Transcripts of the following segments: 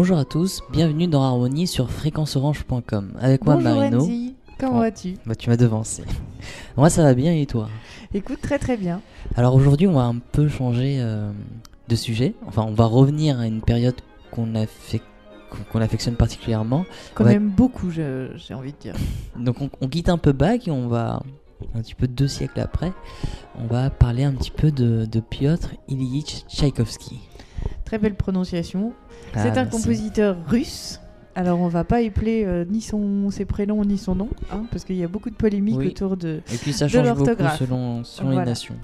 Bonjour à tous, bienvenue dans Harmonie sur fréquenceorange.com. Avec moi Bonjour Marino. Andy, comment vas-tu Bah, tu m'as devancé. moi ça va bien et toi? Écoute, très très bien. Alors aujourd'hui on va un peu changer euh, de sujet. Enfin on va revenir à une période qu'on affec- qu'on affectionne particulièrement. Quand même beaucoup, j'ai envie de dire. Donc on, on quitte un peu Bach et on va un petit peu deux siècles après. On va parler un petit peu de, de Piotr Ilyich Tchaïkovski. Très belle prononciation. Ah, C'est un merci. compositeur russe. Alors on va pas épeler euh, ni son, ses prénoms ni son nom, hein, parce qu'il y a beaucoup de polémiques Oui. autour de... Et puis ça change beaucoup selon, selon Voilà. les nations.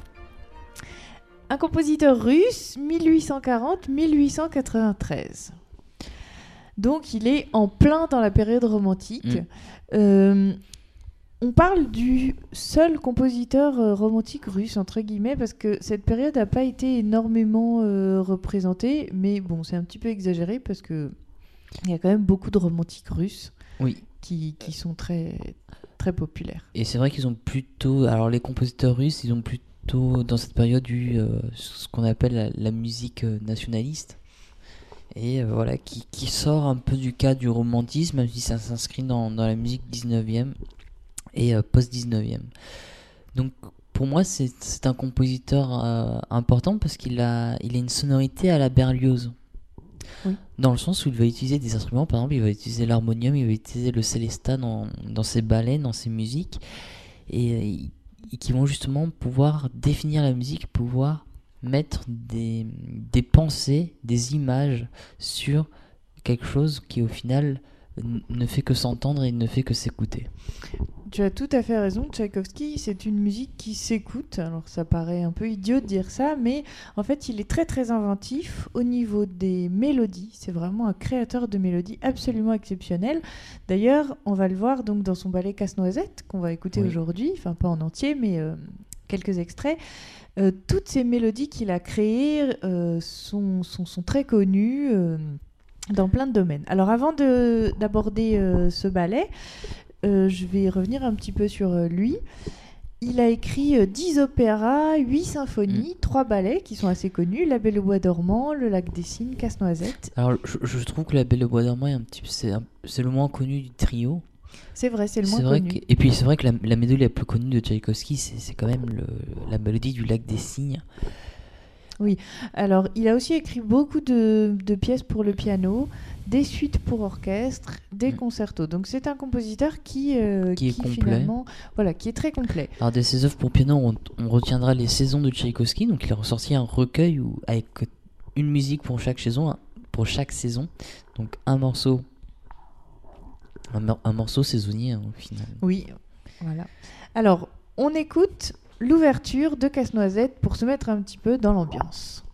Un compositeur russe, 1840-1893. Donc il est en plein dans la période romantique. Mm. Euh, on parle du seul compositeur euh, romantique russe, entre guillemets, parce que cette période n'a pas été énormément euh, représentée, mais bon, c'est un petit peu exagéré parce que il y a quand même beaucoup de romantiques russes Oui. qui, qui sont très, très populaires. Et c'est vrai qu'ils ont plutôt. Alors, les compositeurs russes, ils ont plutôt, dans cette période, eu euh, ce qu'on appelle la, la musique nationaliste. Et voilà, qui, qui sort un peu du cadre du romantisme, même si ça s'inscrit dans, dans la musique 19e et euh, post-19e. Donc, pour moi, c'est un compositeur euh, important parce qu'il a, il a une sonorité à la Berlioz. Oui. Dans le sens où il va utiliser des instruments, par exemple, il va utiliser l'harmonium, il va utiliser le célesta dans, dans ses ballets, dans ses musiques, et, euh, et qui vont justement pouvoir définir la musique, pouvoir mettre des, des pensées, des images sur quelque chose qui au final ne fait que s'entendre et ne fait que s'écouter. Tu as tout à fait raison, Tchaïkovski, c'est une musique qui s'écoute. Alors ça paraît un peu idiot de dire ça, mais en fait il est très très inventif au niveau des mélodies. C'est vraiment un créateur de mélodies absolument exceptionnel. D'ailleurs, on va le voir donc dans son ballet Casse-Noisette qu'on va écouter Oui. aujourd'hui, enfin pas en entier, mais euh, quelques extraits. Euh, toutes ces mélodies qu'il a créées euh, sont, sont, sont très connues. dans plein de domaines. Alors avant de- d'aborder euh, ce ballet, euh, je vais revenir un petit peu sur euh, lui. Il a écrit euh, 10 opéras, 8 symphonies, 3 ballets qui sont assez connus La Belle au Bois dormant, Le Lac des Cygnes, Casse-Noisette. Alors je, je trouve que La Belle au Bois dormant est un petit peu- c'est le moins connu du trio. C'est vrai, c'est le moins vrai connu. que- et puis c'est vrai que la, la mélodie la plus connue de Tchaïkovski, c'est c'est quand même le- la mélodie du lac des cygnes. Alors, il a aussi écrit beaucoup de, de pièces pour le piano, des suites pour orchestre, des Mm. concertos. Donc, c'est un compositeur qui, euh, Qui est complet. finalement, voilà, qui est très complet. Alors de ses œuvres pour piano, on, on retiendra les saisons de Tchaïkovski. Donc il a ressorti un recueil où, avec une musique pour chaque saison, pour chaque saison. Donc un morceau, un, mor- un morceau saisonnier hein, au final. Oui, voilà. Alors, on écoute l'ouverture de Casse-Noisette pour se mettre un petit peu dans l'ambiance.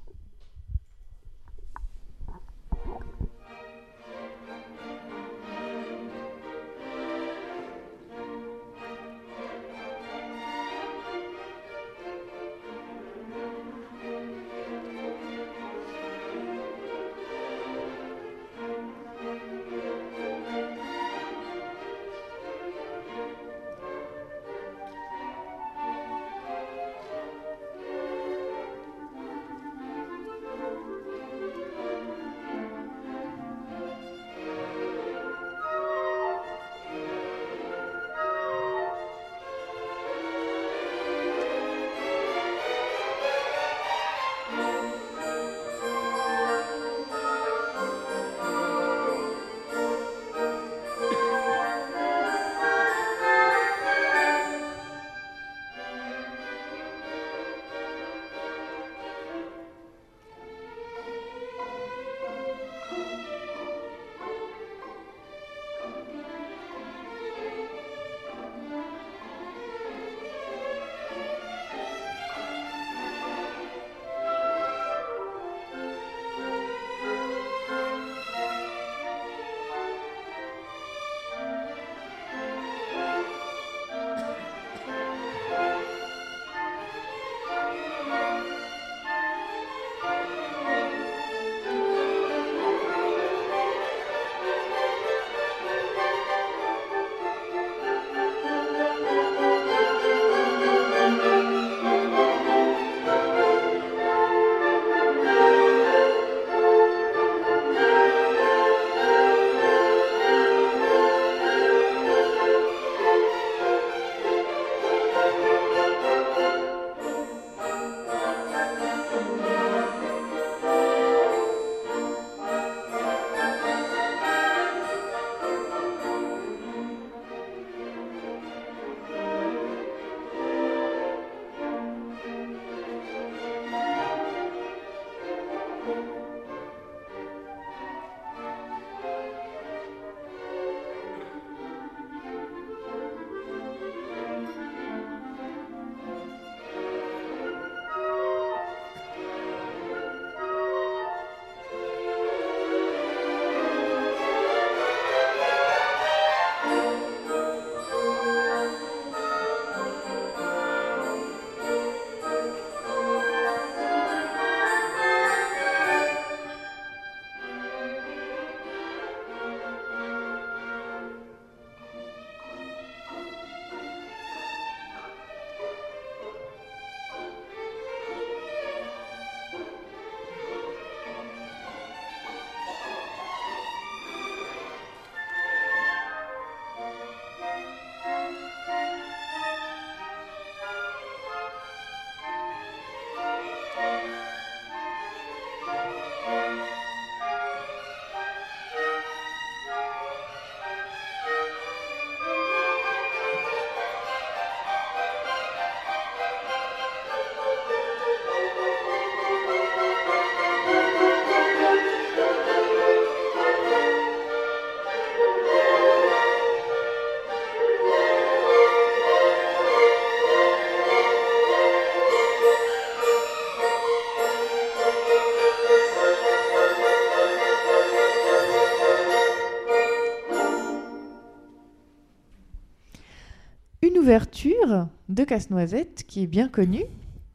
De Casse-Noisette qui est bien connue.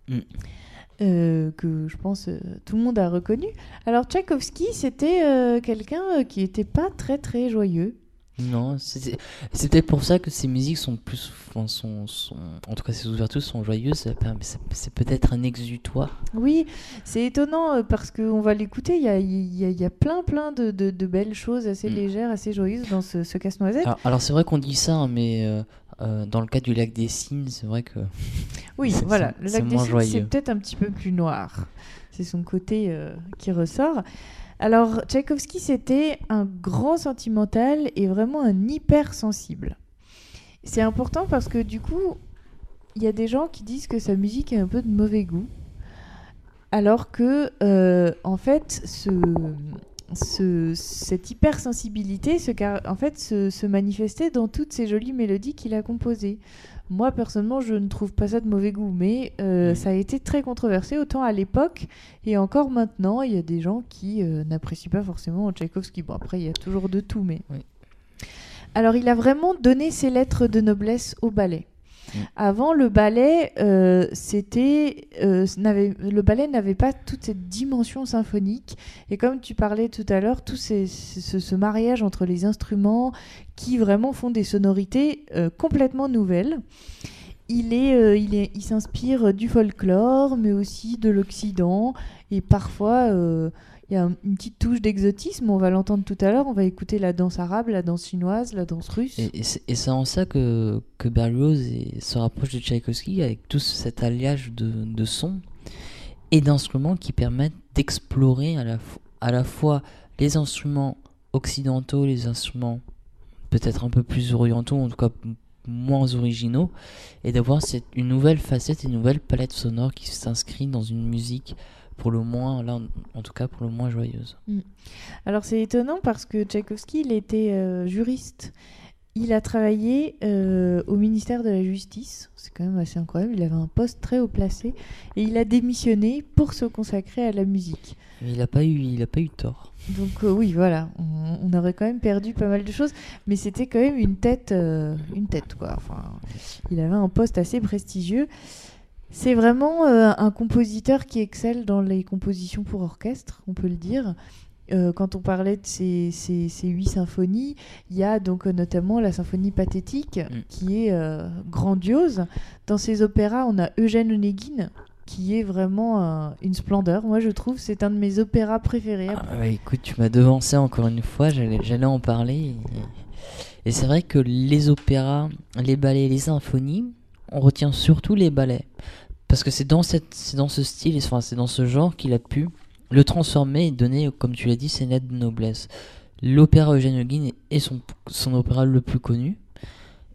Mm. euh, que je pense euh, tout le monde a reconnu. Alors Tchaïkovski, c'était euh, quelqu'un qui n'était pas très très joyeux. Non, c'est peut-être pour ça que ces musiques sont plus. enfin, sont, sont- en tout cas, ces ouvertures sont joyeuses. C'est peut-être un exutoire. Oui, c'est étonnant parce qu'on va l'écouter, il y a, y a- y a plein plein de, de- de belles choses assez Mm. légères, assez joyeuses dans ce, ce casse-noisette. Alors, alors c'est vrai qu'on dit ça, hein, mais euh, euh, dans le cas du lac des Cygnes, c'est vrai que. Oui, voilà, le lac des Cygnes, c'est peut-être un petit peu plus noir. C'est son côté euh, qui ressort. Alors, Tchaïkovski, c'était un grand sentimental et vraiment un hypersensible. C'est important parce que du coup, il y a des gens qui disent que sa musique est un peu de mauvais goût. Alors que, euh, en fait, ce, ce- cette hypersensibilité se, en fait, se, se manifestait dans toutes ces jolies mélodies qu'il a composées. Moi, personnellement, je ne trouve pas ça de mauvais goût, mais euh, ça a été très controversé, autant à l'époque et encore maintenant. Il y a des gens qui euh, n'apprécient pas forcément Tchaïkovski. Bon, après, il y a toujours de tout, mais. Oui. Alors, il a vraiment donné ses lettres de noblesse au ballet. Mhm. Avant, le ballet, euh, c'était, euh, le ballet n'avait pas toute cette dimension symphonique. Et comme tu parlais tout à l'heure, tout ce, mariage entre les instruments qui vraiment font des sonorités euh, complètement nouvelles. Il, est, il, est, il s'inspire du folklore, mais aussi de l'Occident. Et parfois, il y a un- une petite touche d'exotisme. On va l'entendre tout à l'heure. On va écouter la danse arabe, la danse chinoise, la danse russe. Et, c'est en ça que, que Berlioz se rapproche de Tchaïkovski avec tout cet alliage de, sons et d'instruments qui permettent d'explorer à la, à la fois les instruments occidentaux, les instruments peut-être un peu plus orientaux, en tout cas moins originaux, et d'avoir une nouvelle facette, une nouvelle palette sonore qui s'inscrit dans une musique pour le moins, là en, en tout cas pour le moins joyeuse. Alors c'est étonnant parce que Tchaïkovski, il était euh, juriste. Il a travaillé euh, au ministère de la Justice. C'est quand même assez incroyable. Il avait un poste très haut placé. Et il a démissionné pour se consacrer à la musique. Mais il n'a pas, eu- il a pas eu tort. Donc euh, oui, voilà. On, on aurait quand même perdu pas mal de choses. Mais c'était quand même une tête, une tête quoi. Enfin, il avait un poste assez prestigieux. C'est vraiment euh, un compositeur qui excelle dans les compositions pour orchestre, on peut le dire. Euh, quand on parlait de ces, ces- ces huit symphonies, il y a donc euh, notamment la symphonie pathétique Mm. qui est euh, grandiose. Dans ces opéras, on a Eugène Onegin qui est vraiment euh, une splendeur. Moi, je trouve c'est un de mes opéras préférés. Ah ouais, écoute, tu m'as devancé encore une fois, j'allais en parler. Et, et c'est vrai que les opéras, les ballets, les symphonies, on retient surtout les ballets. Parce que c'est dans, ce style, enfin, c'est dans ce genre qu'il a pu le transformer et donner, comme tu l'as dit, ses lettres de noblesse. L'opéra Eugène Onegin est son, opéra le plus connu.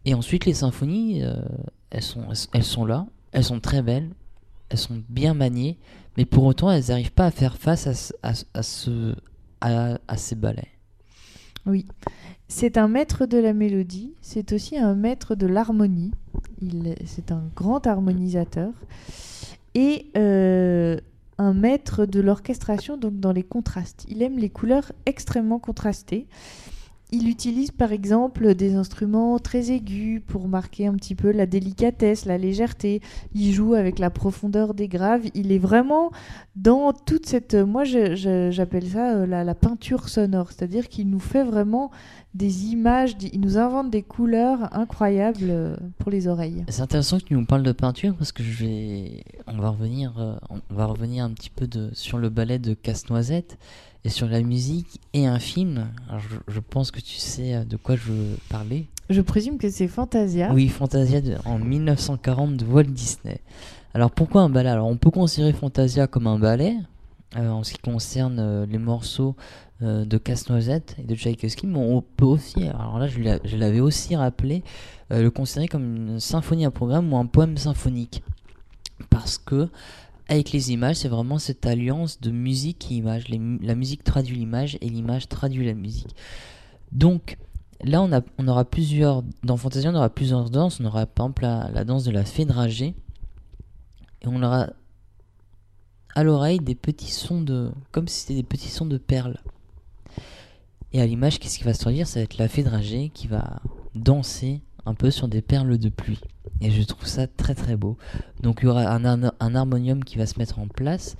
Et ensuite, les symphonies, euh, elles, sont, là, elles sont très belles, elles sont bien maniées, mais pour autant, elles n'arrivent pas à faire face à, ce- à, à ce, à, à ces ballets. Oui. C'est un maître de la mélodie, c'est aussi un maître de l'harmonie. C'est un grand harmonisateur et euh, un maître de l'orchestration, donc dans les contrastes. Il aime les couleurs extrêmement contrastées. Il utilise par exemple des instruments très aigus pour marquer un petit peu la délicatesse, la légèreté. Il joue avec la profondeur des graves. Il est vraiment dans toute cette... Moi, j'appelle ça euh, la, peinture sonore. C'est-à-dire qu'il nous fait vraiment des images, il nous invente des couleurs incroyables euh, pour les oreilles. C'est intéressant que tu nous parles de peinture parce que on va revenir, euh, on va revenir un petit peu sur le ballet de Casse-Noisette et sur la musique et un film. Alors, je, je pense que tu sais euh, de quoi je veux parler. Je présume que c'est Fantasia. Oui, Fantasia de- en 1940 de Walt Disney. Alors pourquoi un ballet? Alors on peut considérer Fantasia comme un ballet euh, en ce qui concerne euh, les morceaux euh, de Casse-Noisette et de Tchaïkovski, mais on peut aussi, alors là je l'a- je l'avais aussi rappelé, le considérer comme une symphonie à programme ou un poème symphonique. Parce que avec les images, c'est vraiment cette alliance de musique et image. La musique traduit l'image et l'image traduit la musique. Donc, là, on, aura plusieurs. Dans Fantasia, on aura plusieurs danses. On aura par exemple la, la danse de la fée dragée. Et on aura à l'oreille des petits sons de. Comme si c'était des petits sons de perles. Et à l'image, qu'est-ce qui va se traduire? Ça va être la fée dragée qui va danser un peu sur des perles de pluie. Et je trouve ça très très beau. Donc il y aura un, harmonium qui va se mettre en place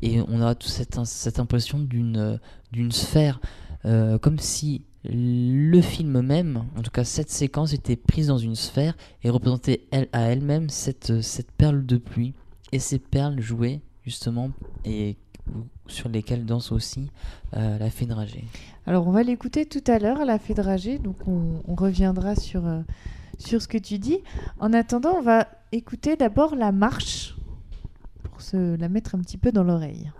et on aura toute cette, impression d'une sphère, euh, comme si le film même, en tout cas cette séquence, était prise dans une sphère et représentait elle, à elle-même cette, cette perle de pluie. Et ces perles jouaient justement et sur lesquelles danse aussi euh, la fée dragée. Alors on va l'écouter tout à l'heure, la fée dragée, donc on, on reviendra sur, euh, sur ce que tu dis. En attendant, on va écouter d'abord la marche pour se la mettre un petit peu dans l'oreille.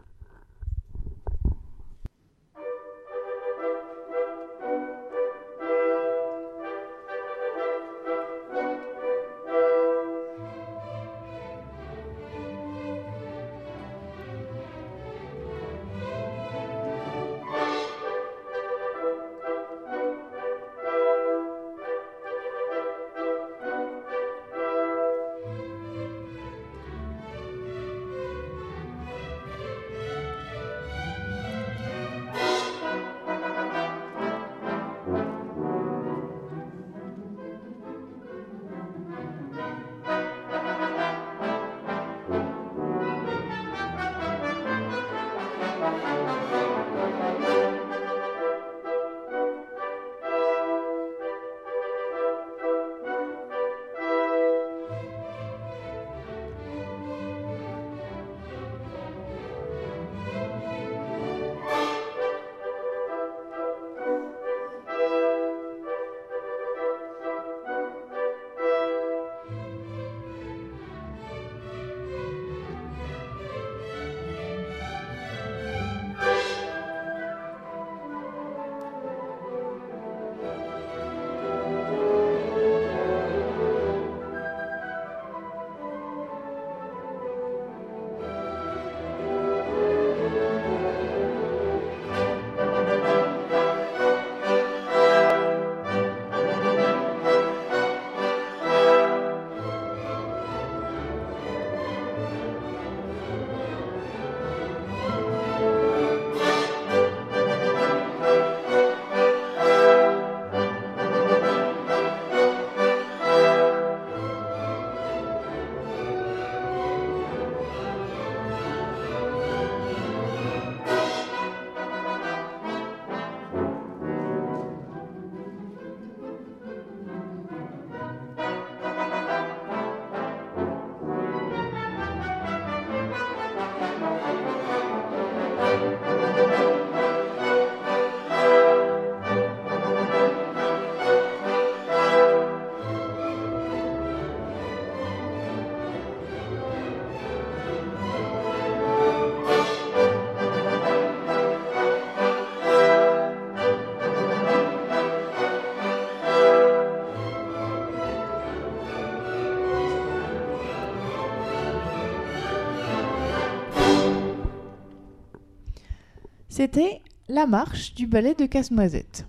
C'était la marche du ballet de Casse-Noisette.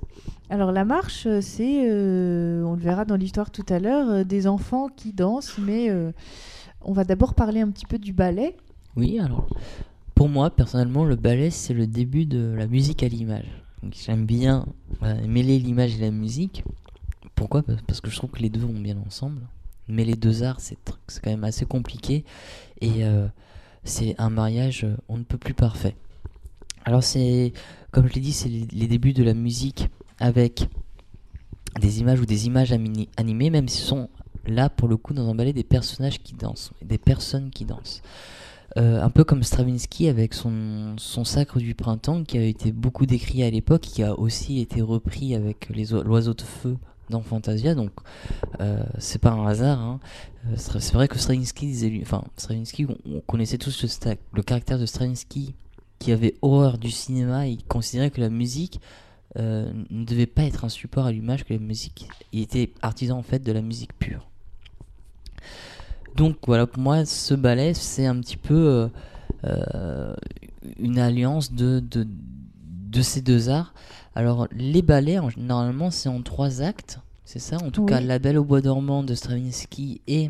Alors la marche, euh, c'est, euh, on le verra dans l'histoire tout à l'heure, euh, des enfants qui dansent, mais on va d'abord parler un petit peu du ballet. Oui, alors pour moi personnellement, le ballet c'est le début de la musique à l'image. J'aime bien mêler l'image et la musique. Pourquoi? Parce que je trouve que les deux vont bien ensemble. Mais les deux arts, c'est quand même assez compliqué et c'est un mariage on ne peut plus parfait. Alors c'est, comme je l'ai dit, c'est les, débuts de la musique avec des images ou des images animées, même si ce sont là pour le coup dans un ballet des personnages qui dansent, des personnes qui dansent. Euh, un peu comme Stravinsky avec son, Sacre du printemps qui a été beaucoup décrié à l'époque, qui a aussi été repris avec l'oiseau de feu dans Fantasia, donc euh, c'est pas un hasard. hein. Euh, c'est vrai que Stravinsky disait enfin Stravinsky, on, on connaissait tous le, le caractère de Stravinsky qui avait horreur du cinéma, il considérait que la musique euh, ne devait pas être un support à l'image, que la musique, il était artisan en fait de la musique pure. Donc voilà, pour moi, ce ballet, c'est un petit peu euh, euh, une alliance de, de, de ces deux arts. Alors, les ballets, en- normalement, c'est en trois actes, c'est ça? En tout Oui. cas, La Belle au Bois dormant de Stravinsky et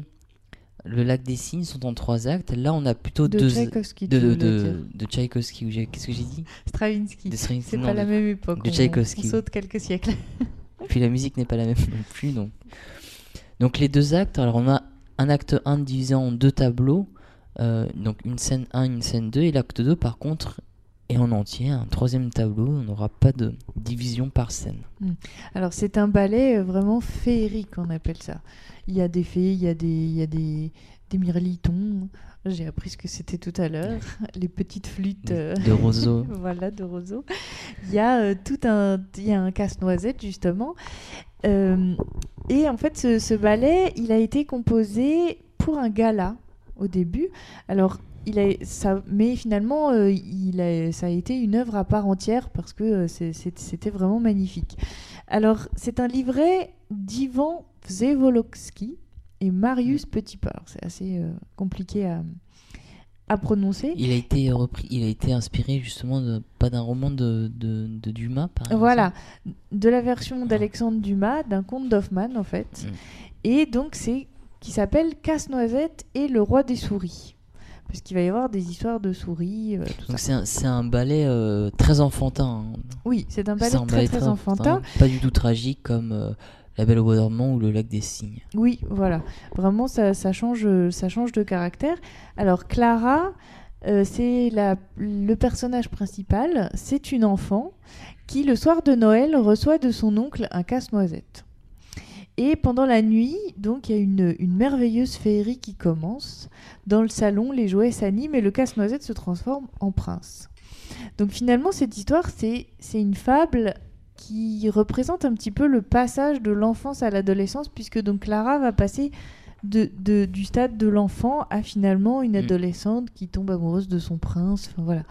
Le Lac des Cygnes sont en trois actes. Là, on a plutôt De deux. Tchaïkovski, de, de, de, de Tchaïkovski, qu'est-ce que j'ai dit Stravinsky. De Stravinsky, C'est pas la même époque. de on- Tchaïkovski. On saute quelques siècles. Puis la musique n'est pas la même non plus, donc. Donc les deux actes, alors on a un acte 1 divisé en deux tableaux, euh, donc une scène 1, une scène 2, et l'acte 2 par contre est en entier, un troisième tableau, on n'aura pas de division par scène. Alors c'est un ballet euh, vraiment féerique, on appelle ça. Il y a des fées, il y a des, il y a des, des mirlitons. J'ai appris ce que c'était tout à l'heure, les petites flûtes euh, De roseau. voilà, de roseau. Il y a euh, tout un, il y a un casse-noisette justement. Euh, et en fait, ce, ce ballet, il a été composé pour un gala au début. Alors, il a, ça, mais finalement, euh, il a, ça a été une œuvre à part entière parce que euh, c'était vraiment magnifique. Alors, c'est un livret d'Ivan Vsevolowski et Marius Petipa. Alors, C'est assez euh, compliqué à, à prononcer. Il a été repris, il a été inspiré justement de, pas d'un roman de, de, de Dumas, par exemple. Voilà, de la version d'Alexandre Dumas, d'un conte d'Hoffmann en fait. Mm. Et donc c'est qui s'appelle Casse-Noisette et le roi des souris. Parce qu'il va y avoir des histoires de souris, euh, tout Donc ça. c'est un, ballet euh, très enfantin. hein. Oui, c'est un ballet un très ballet très enfantin. Pas du tout tragique comme euh, La Belle au bois dormant ou Le lac des cygnes. Oui, voilà. Vraiment, ça, ça change, ça change de caractère. Alors, Clara, c'est le personnage principal. C'est une enfant qui, le soir de Noël, reçoit de son oncle un casse-noisette. Et pendant la nuit, donc, il y a une, une merveilleuse féerie qui commence. Dans le salon, les jouets s'animent et le casse-noisette se transforme en prince. Donc, finalement, cette histoire, c'est une fable qui représente un petit peu le passage de l'enfance à l'adolescence, puisque donc Clara va passer de, de- du stade de l'enfant à finalement une Mm. adolescente qui tombe amoureuse de son prince. Enfin, voilà.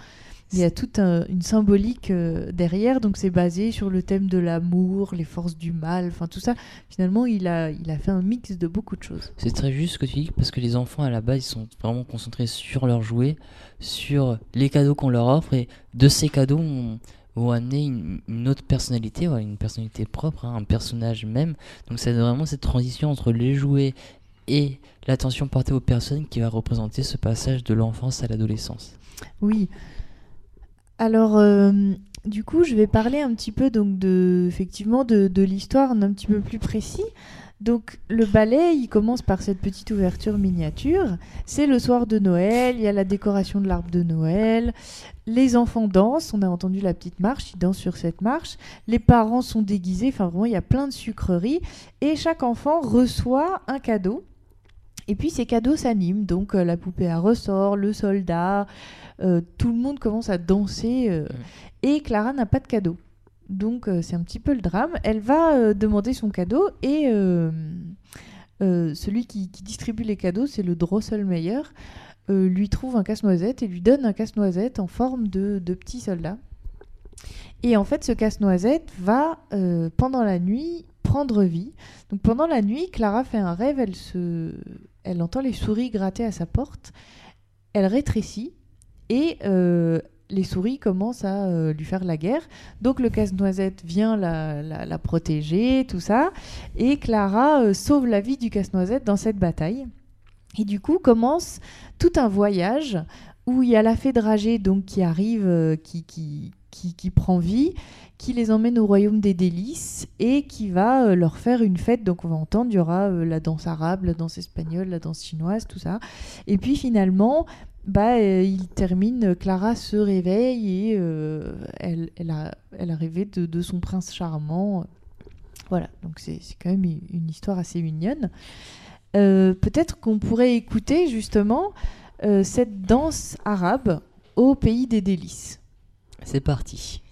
Il y a toute un- une symbolique euh, derrière, donc c'est basé sur le thème de l'amour, les forces du mal, enfin tout ça. Finalement, il a, il a fait un mix de beaucoup de choses. C'est très juste ce que tu dis parce que les enfants à la base ils sont vraiment concentrés sur leurs jouets, sur les cadeaux qu'on leur offre et de ces cadeaux on vont amener une, une autre personnalité, voilà, une personnalité propre, hein, un personnage même. Donc c'est vraiment cette transition entre les jouets et l'attention portée aux personnes qui va représenter ce passage de l'enfance à l'adolescence. Oui. Alors, euh, du coup, je vais parler un petit peu donc de, effectivement, de, de l'histoire un petit peu plus précis. Donc, le ballet, il commence par cette petite ouverture miniature. C'est le soir de Noël, il y a la décoration de l'arbre de Noël. Les enfants dansent, on a entendu la petite marche, ils dansent sur cette marche. Les parents sont déguisés, enfin vraiment, il y a plein de sucreries. Et chaque enfant reçoit un cadeau. Et puis ces cadeaux s'animent, donc euh, la poupée à ressort, le soldat, euh, tout le monde commence à danser euh, et Clara n'a pas de cadeau. Donc c'est un petit peu le drame. Elle va demander son cadeau et celui qui, qui distribue les cadeaux, c'est le Drosselmeyer, lui trouve un casse-noisette et lui donne un casse-noisette en forme de, de petit soldat. Et en fait, ce casse-noisette va, pendant la nuit, prendre vie. Donc pendant la nuit, Clara fait un rêve, elle, se... elle entend les souris gratter à sa porte, elle rétrécit et euh, les souris commencent à euh, lui faire la guerre. Donc le casse-noisette vient la, la- protéger, tout ça, et Clara euh, sauve la vie du casse-noisette dans cette bataille. Et du coup commence tout un voyage où il y a la fée dragée donc qui arrive, qui, qui, qui, prend vie, qui les emmène au royaume des délices et qui va euh, leur faire une fête. Donc on va entendre, il y aura euh, la danse arabe, la danse espagnole, la danse chinoise, tout ça. Et puis finalement, bah, euh, il termine, Clara se réveille et elle, a, elle a rêvé de, son prince charmant. Voilà, donc c'est quand même une histoire assez mignonne. Peut-être qu'on pourrait écouter justement cette danse arabe au pays des délices. C'est parti.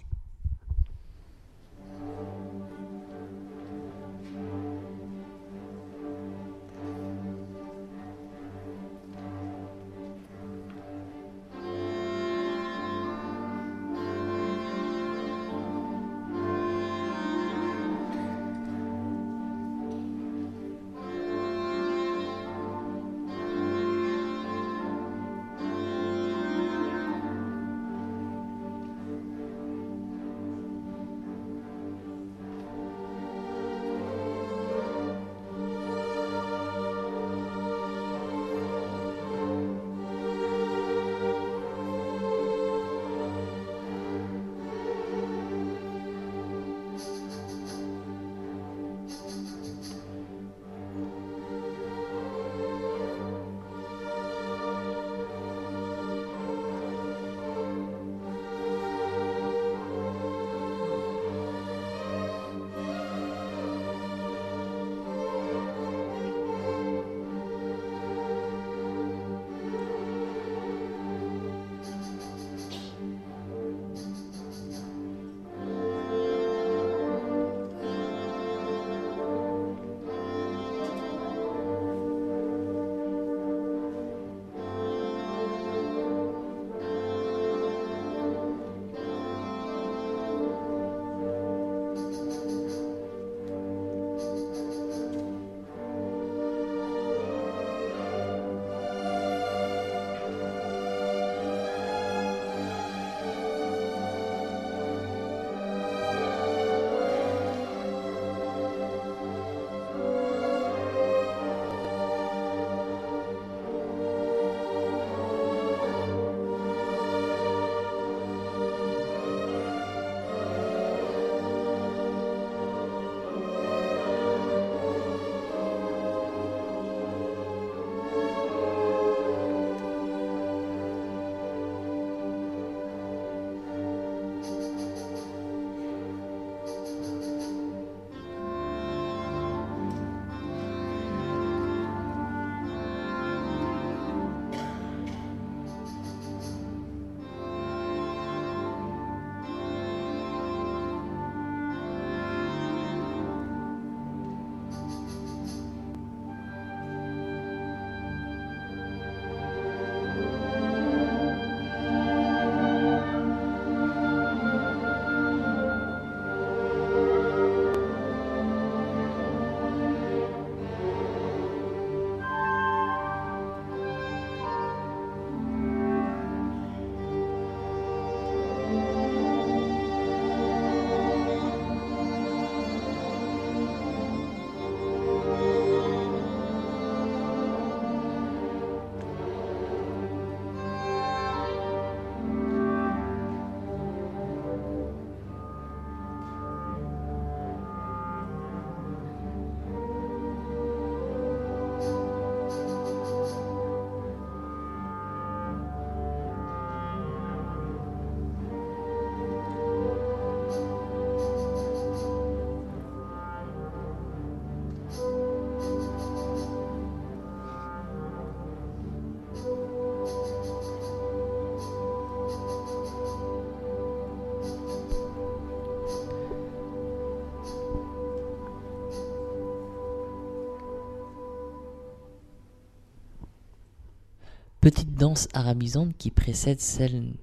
Danse arabisante qui précède celle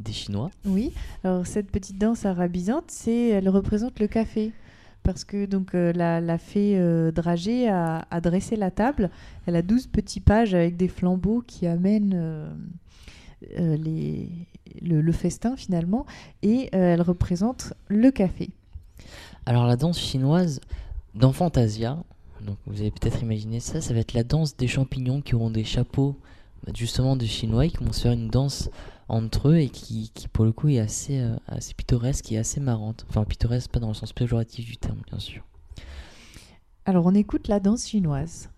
des Chinois. Oui, alors cette petite danse arabisante, c'est, elle représente le café. Parce que donc euh, la, la fée euh, dragée a, a dressé la table. Elle a 12 petits pages avec des flambeaux qui amènent euh, euh, les, le, le festin finalement. Et elle représente le café. Alors la danse chinoise dans Fantasia, donc vous avez peut-être imaginé ça, ça va être la danse des champignons qui auront des chapeaux justement de chinois qui vont se faire une danse entre eux et qui, qui, pour le coup est assez, euh, assez pittoresque et assez marrante. Enfin pittoresque pas dans le sens péjoratif du terme bien sûr. Alors on écoute la danse chinoise.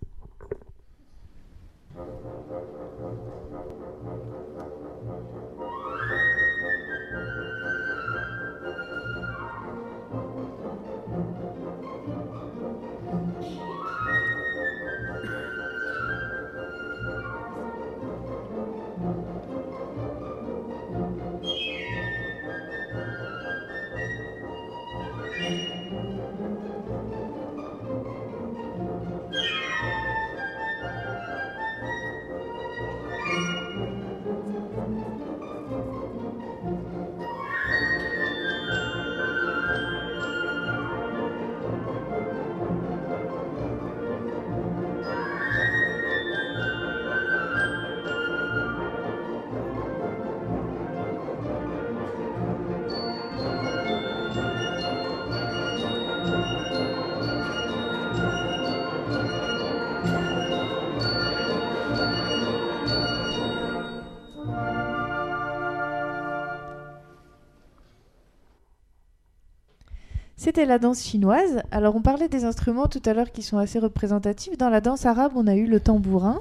C'était la danse chinoise. Alors on parlait des instruments tout à l'heure qui sont assez représentatifs. Dans la danse arabe, on a eu le tambourin.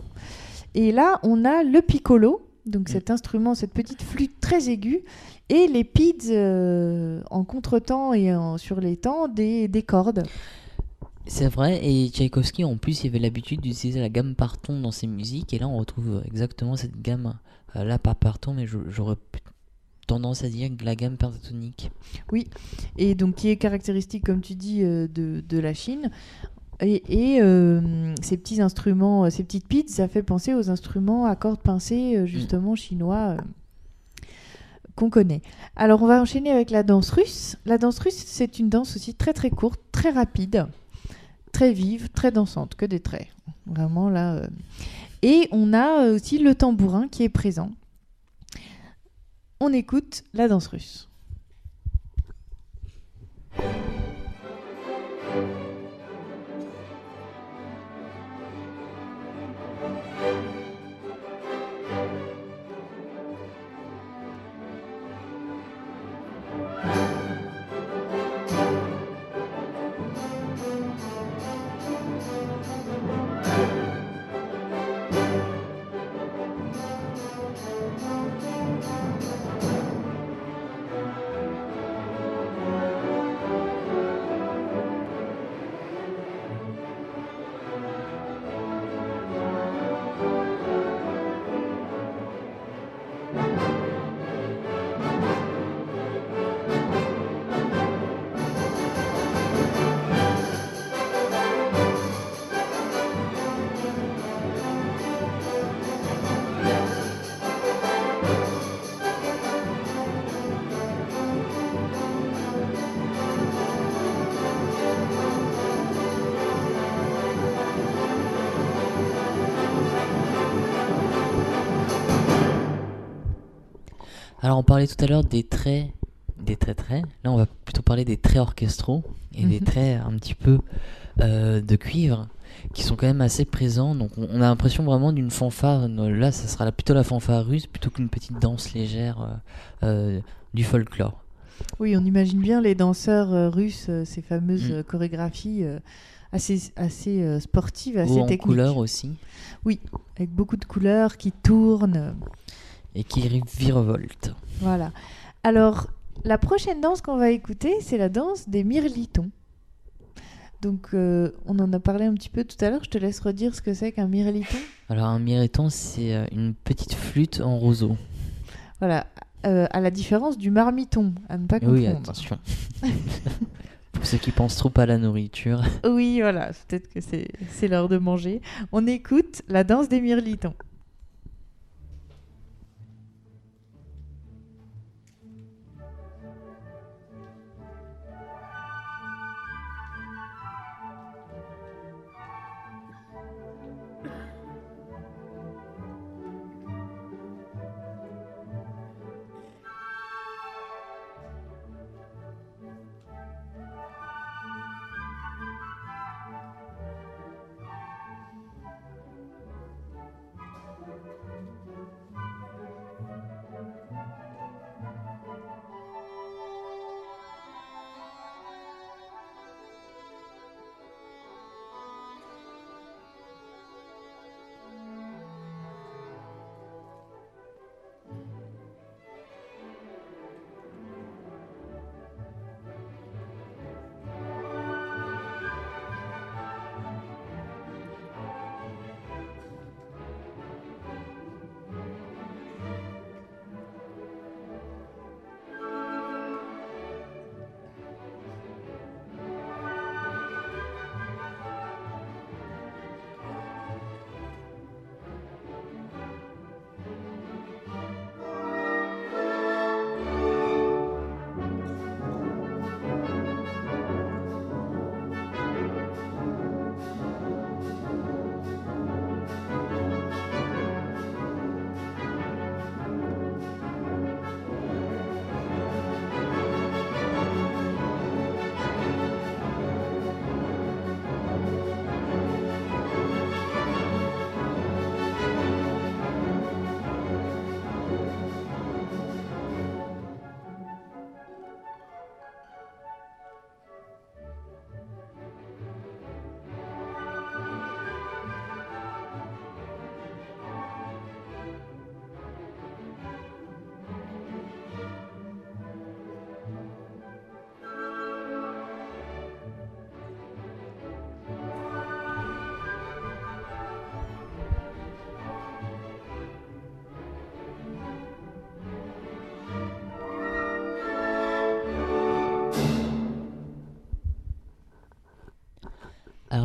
Et là, on a le piccolo, donc Mm. cet instrument, cette petite flûte très aiguë, et les pids euh, en contretemps et en- sur les temps des, des cordes. C'est vrai, et Tchaïkovski en plus il avait l'habitude d'utiliser la gamme par ton dans ses musiques, et là on retrouve exactement cette gamme euh, là pas par ton, mais je- j'aurais tendance à dire la gamme pentatonique. et donc qui est caractéristique, comme tu dis, euh, de, de la Chine. Et, et, euh, ces petits instruments, euh, ces petites pides, ça fait penser aux instruments à cordes pincées, justement chinois, euh, qu'on connaît. Alors on va enchaîner avec la danse russe. La danse russe, c'est une danse aussi très très courte, très rapide, très vive, très dansante, que des traits. Vraiment là. euh. Et on a aussi le tambourin qui est présent. On écoute la danse russe. Alors on parlait tout à l'heure des traits, des traits traits. Là on va plutôt parler des traits orchestraux et des Mhm. traits un petit peu euh, de cuivre qui sont quand même assez présents. Donc on, on a l'impression vraiment d'une fanfare. Là ça sera plutôt la fanfare russe plutôt qu'une petite danse légère euh, euh, du folklore. Oui, on imagine bien les danseurs euh, russes, ces fameuses Mm. chorégraphies assez, assez sportives, assez Ou en techniques. couleur aussi Avec beaucoup de couleurs qui tournent. Et qui virevolte. Voilà. Alors, la prochaine danse qu'on va écouter, c'est la danse des mirlitons. Donc, euh, on en a parlé un petit peu tout à l'heure. Je te laisse redire ce que c'est qu'un mirliton. Alors un mireton c'est euh, une petite flûte en roseau. Voilà. Euh, à la différence du marmiton, à ne pas confondre. Oui attention. Pour ceux qui pensent trop à la nourriture. Oui, voilà. Peut-être que c'est c'est l'heure de manger. On écoute la danse des mirlitons.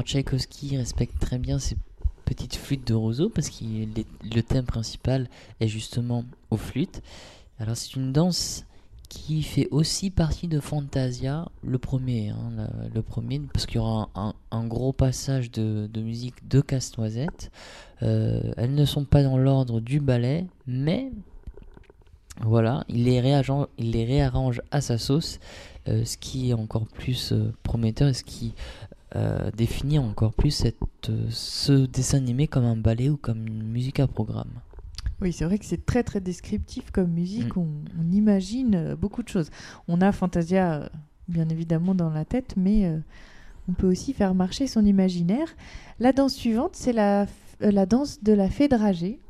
Alors Tchaïkovski respecte très bien ses petites flûtes de roseau parce que le thème principal est justement aux flûtes. Alors c'est une danse qui fait aussi partie de Fantasia, le premier, hein, le, premier parce qu'il y aura un, gros passage de, musique de casse-noisette. Euh, elles ne sont pas dans l'ordre du ballet, mais voilà, il les réarrange, à sa sauce, euh, ce qui est encore plus euh, prometteur et ce qui définit encore plus cette, ce dessin animé comme un ballet ou comme une musique à programme. Oui, c'est vrai que c'est très très descriptif comme musique. Mm. On, imagine euh, beaucoup de choses. On a Fantasia, euh, bien évidemment, dans la tête, mais euh, on peut aussi faire marcher son imaginaire. La danse suivante, c'est la, la danse de la fée dragée.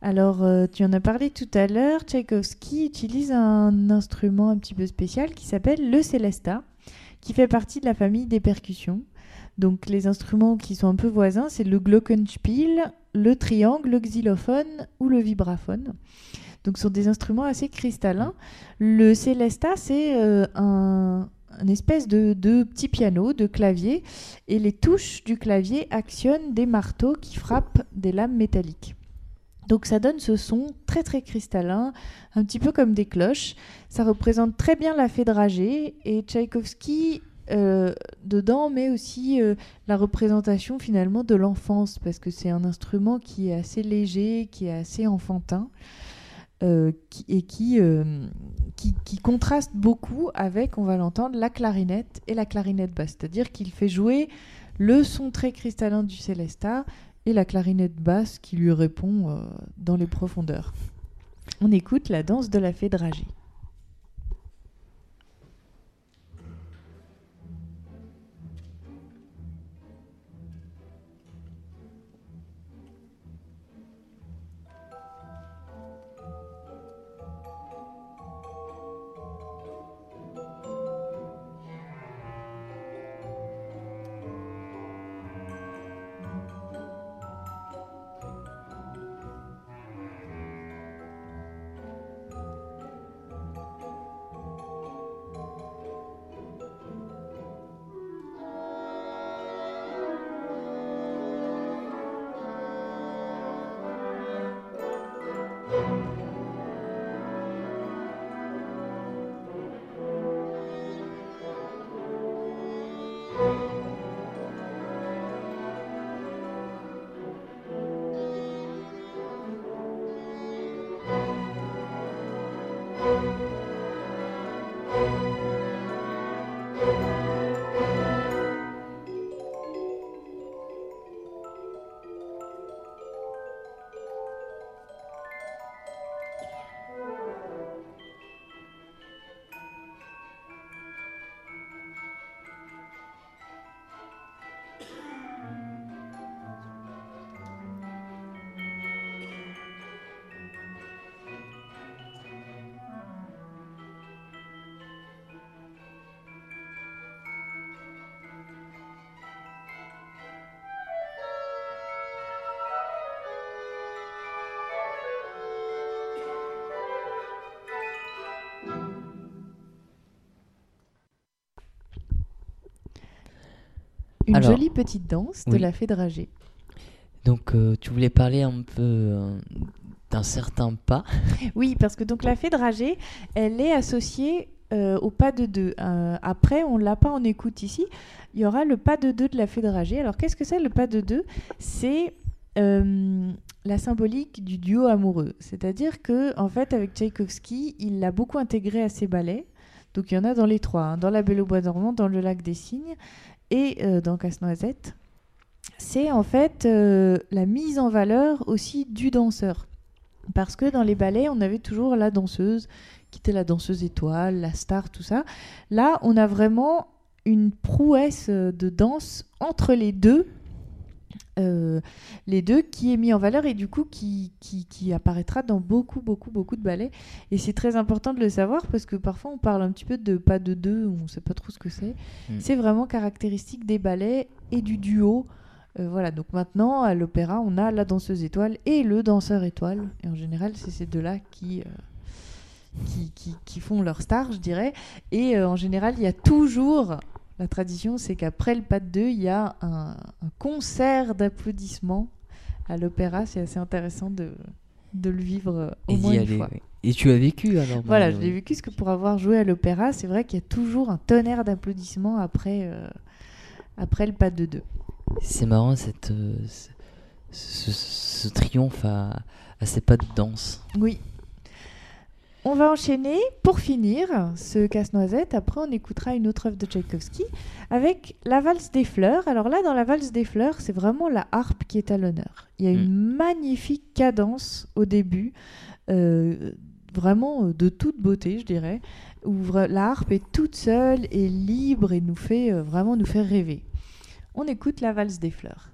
Alors, tu en as parlé tout à l'heure. Tchaïkovski utilise un instrument un petit peu spécial qui s'appelle le célesta, qui fait partie de la famille des percussions. Donc les instruments qui sont un peu voisins, c'est le glockenspiel, le triangle, le xylophone ou le vibraphone. Donc ce sont des instruments assez cristallins. Le célesta, c'est euh, un, espèce de, de, petit piano, de clavier, et les touches du clavier actionnent des marteaux qui frappent des lames métalliques. Donc ça donne ce son très très cristallin, un petit peu comme des cloches. Ça représente très bien la fée dragée et Tchaïkovski euh, dedans, mais aussi euh, la représentation finalement de l'enfance, parce que c'est un instrument qui est assez léger, qui est assez enfantin. Euh, et qui, qui, contraste beaucoup avec, on va l'entendre, la clarinette et la clarinette basse. C'est-à-dire qu'il fait jouer le son très cristallin du Célesta la clarinette basse qui lui répond dans les profondeurs. On écoute la danse de la fée dragée. Une jolie petite danse de la fée dragée. Donc, euh, tu voulais parler un peu euh, d'un certain pas. Oui, parce que donc la fée dragée, elle est associée euh, au pas de deux. après, on l'a pas en écoute ici. Il y aura le pas de deux de la fée dragée. Alors, qu'est-ce que c'est le pas de deux? C'est la symbolique du duo amoureux. C'est-à-dire que, en fait, avec Tchaïkovski, il l'a beaucoup intégré à ses ballets. Donc il y en a dans les trois, hein. dans La Belle au Bois dormant, dans Le Lac des Cygnes et euh, dans Casse-Noisette, c'est en fait euh, la mise en valeur aussi du danseur. Parce que dans les ballets, on avait toujours la danseuse, qui était la danseuse étoile, la star, tout ça. Là, on a vraiment une prouesse de danse entre les deux euh, les deux, qui est mis en valeur et du coup qui, qui, apparaîtra dans beaucoup, beaucoup, beaucoup de ballets. Et c'est très important de le savoir parce que parfois on parle un petit peu de pas de deux, on ne sait pas trop ce que c'est. Hmm. C'est vraiment caractéristique des ballets et du duo. Euh, voilà, donc maintenant à l'opéra, on a la danseuse étoile et le danseur étoile. Et en général, c'est ces deux-là qui, euh, qui, qui, font leur star, je dirais. Et en général, il y a toujours la tradition, c'est qu'après le pas de deux, il y a un, un concert d'applaudissements à l'opéra. C'est assez intéressant de, de le vivre euh, au Et moins une aller, fois. oui. Et tu as vécu alors Voilà, je l'ai vécu, parce que pour avoir joué à l'opéra, c'est vrai qu'il y a toujours un tonnerre d'applaudissements après, euh, après le pas de deux. C'est marrant cette, euh, ce, ce- ce triomphe à, à ses pas de danse. Oui. On va enchaîner pour finir ce casse-noisette. Après, on écoutera une autre œuvre de Tchaïkovski avec la valse des fleurs. Alors là, dans la valse des fleurs, c'est vraiment la harpe qui est à l'honneur. Il y a une magnifique cadence au début, euh, vraiment euh, de toute beauté, je dirais, où la harpe est toute seule et libre et nous fait euh, vraiment nous faire rêver. On écoute la valse des fleurs.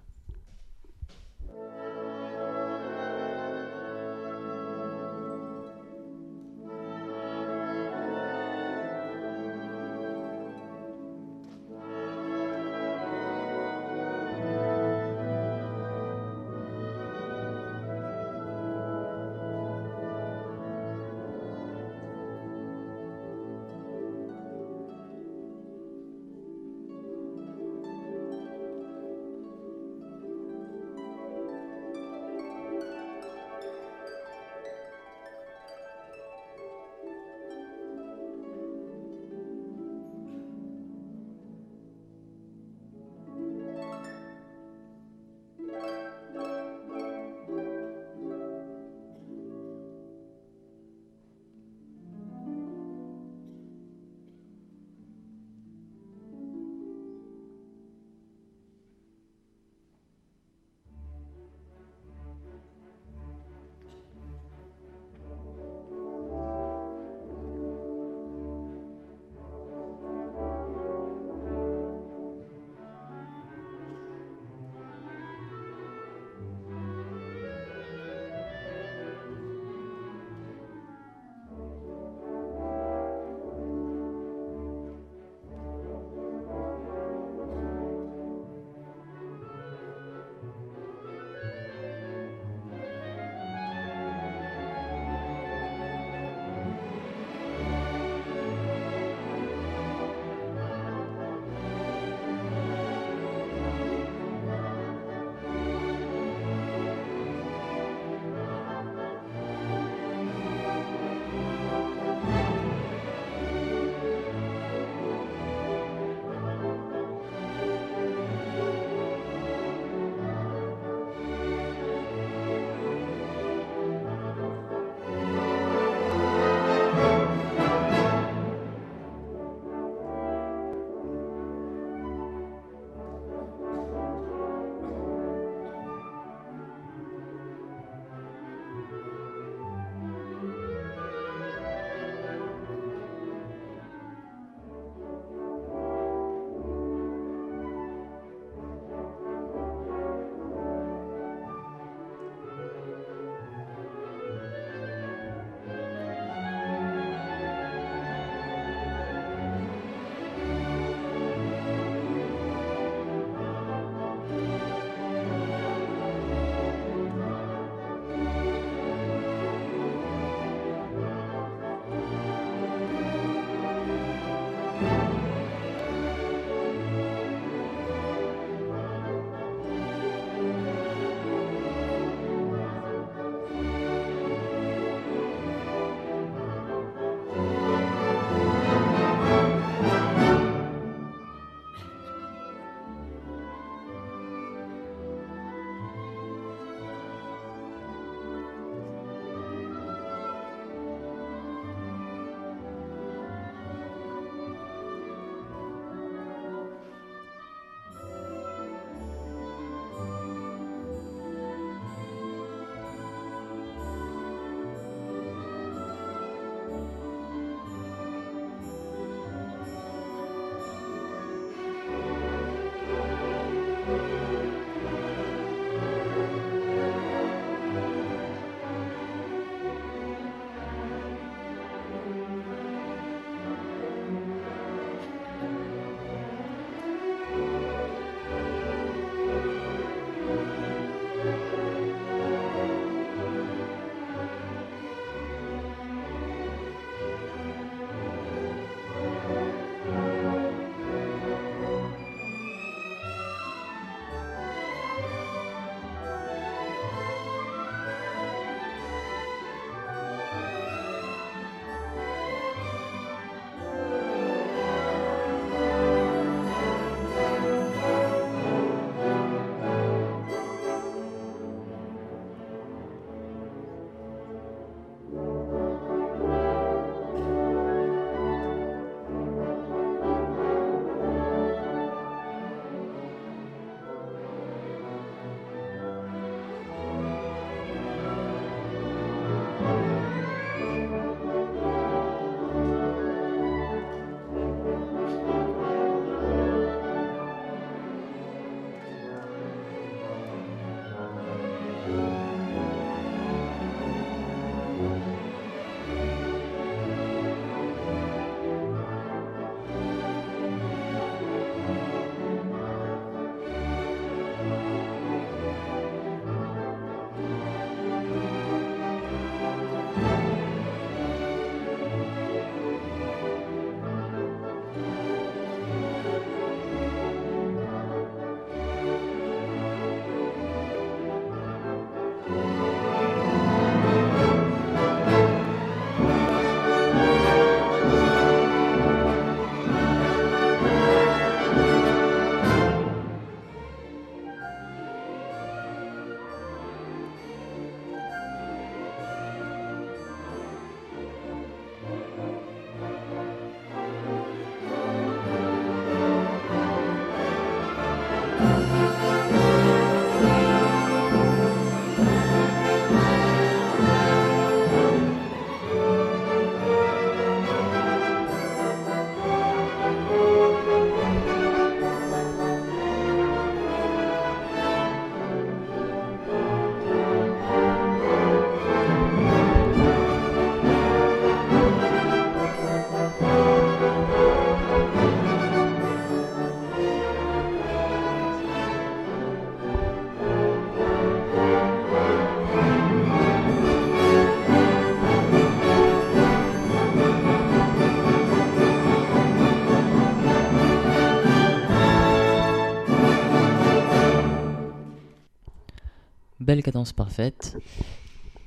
Belle cadence parfaite,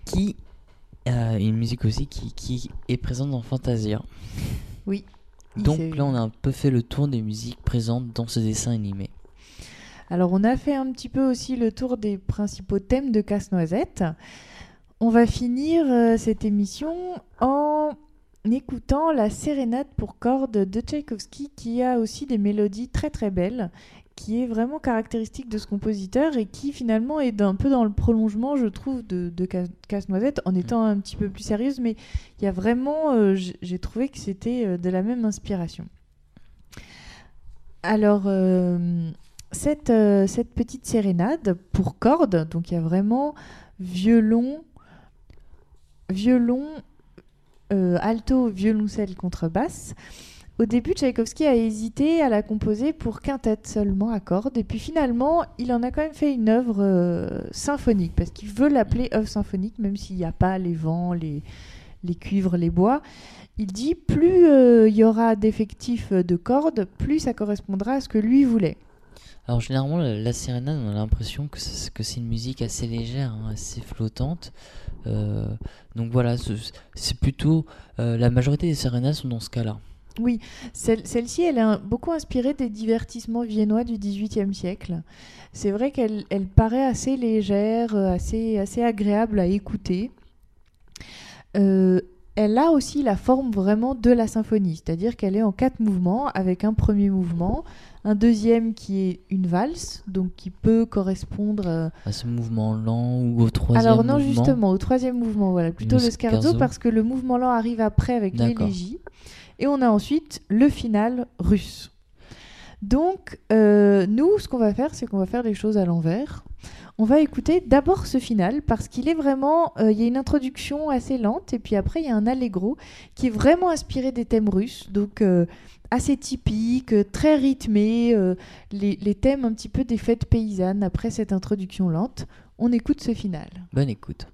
qui euh, une musique aussi qui, qui est présente dans Fantasia. Oui. Donc là, on a un peu fait le tour des musiques présentes dans ce dessin animé. Alors on a fait un petit peu aussi le tour des principaux thèmes de Casse-Noisette. On va finir euh, cette émission en écoutant la sérénade pour cordes de Tchaïkovski qui a aussi des mélodies très très belles, qui est vraiment caractéristique de ce compositeur et qui finalement est un peu dans le prolongement, je trouve, de, de Ca- Casse-Noisette en étant un petit peu plus sérieuse, mais il y a vraiment, euh, j'ai trouvé que c'était euh, de la même inspiration. Alors, euh, cette, euh, cette petite sérénade pour cordes, donc il y a vraiment violon, violon, alto, violoncelle, contrebasse. Au début, Tchaïkovski a hésité à la composer pour quintette seulement à cordes, et puis finalement, il en a quand même fait une œuvre euh, symphonique, parce qu'il veut l'appeler œuvre symphonique, même s'il n'y a pas les vents, les, cuivres, les bois. Il dit plus euh, il y aura d'effectifs de cordes, plus ça correspondra à ce que lui voulait. Alors généralement, la, sérénade, on a l'impression que c'est une musique assez légère, hein, assez flottante. Euh, donc voilà, ce- c'est plutôt euh, la majorité des sérénades sont dans ce cas-là. Oui, celle- celle-ci, elle est beaucoup inspirée des divertissements viennois du XVIIIe siècle. C'est vrai qu'elle elle paraît assez légère, euh, assez, assez agréable à écouter. Euh, elle a aussi la forme vraiment de la symphonie, c'est-à-dire qu'elle est en quatre mouvements, avec un premier mouvement, un deuxième qui est une valse, donc qui peut correspondre euh, À ce mouvement lent ou au troisième alors non, mouvement. justement, au troisième mouvement, voilà, plutôt Le le scherzo, scherzo. parce que le mouvement lent arrive après avec l'élégie. Et on a ensuite le final russe. Donc, euh, nous, ce qu'on va faire, c'est qu'on va faire les choses à l'envers. On va écouter d'abord ce final, parce qu'il est vraiment... euh, Il y a une introduction assez lente, et puis après, il y a un allegro qui est vraiment inspiré des thèmes russes, donc euh, assez typique, très rythmé, les, les thèmes un petit peu des fêtes paysannes après cette introduction lente. On écoute ce final. Bonne écoute.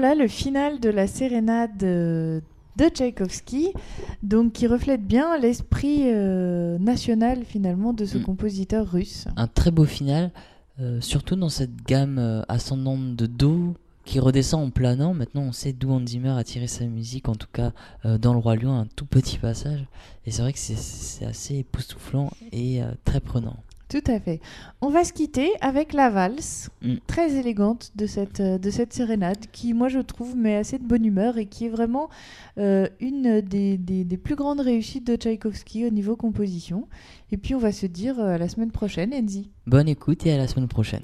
Voilà le final de la sérénade euh, de Tchaïkovski, donc qui reflète bien l'esprit euh, national finalement de ce Mm. compositeur russe. Un très beau final, euh, surtout dans cette gamme ascendante de Do qui redescend en planant. Maintenant, on sait d'où Hans Zimmer a tiré sa musique, en tout cas euh, dans Le Roi Lion, un tout petit passage. Et c'est vrai que c'est- c'est assez époustouflant et euh, très prenant. Tout à fait. On va se quitter avec la valse, Mm. très élégante de cette, euh, de cette sérénade, qui, moi, je trouve, met assez de bonne humeur et qui est vraiment euh, une des, des- des plus grandes réussites de Tchaïkovski au niveau composition. Et puis, on va se dire euh, à la semaine prochaine, Enzi. Bonne écoute et à la semaine prochaine.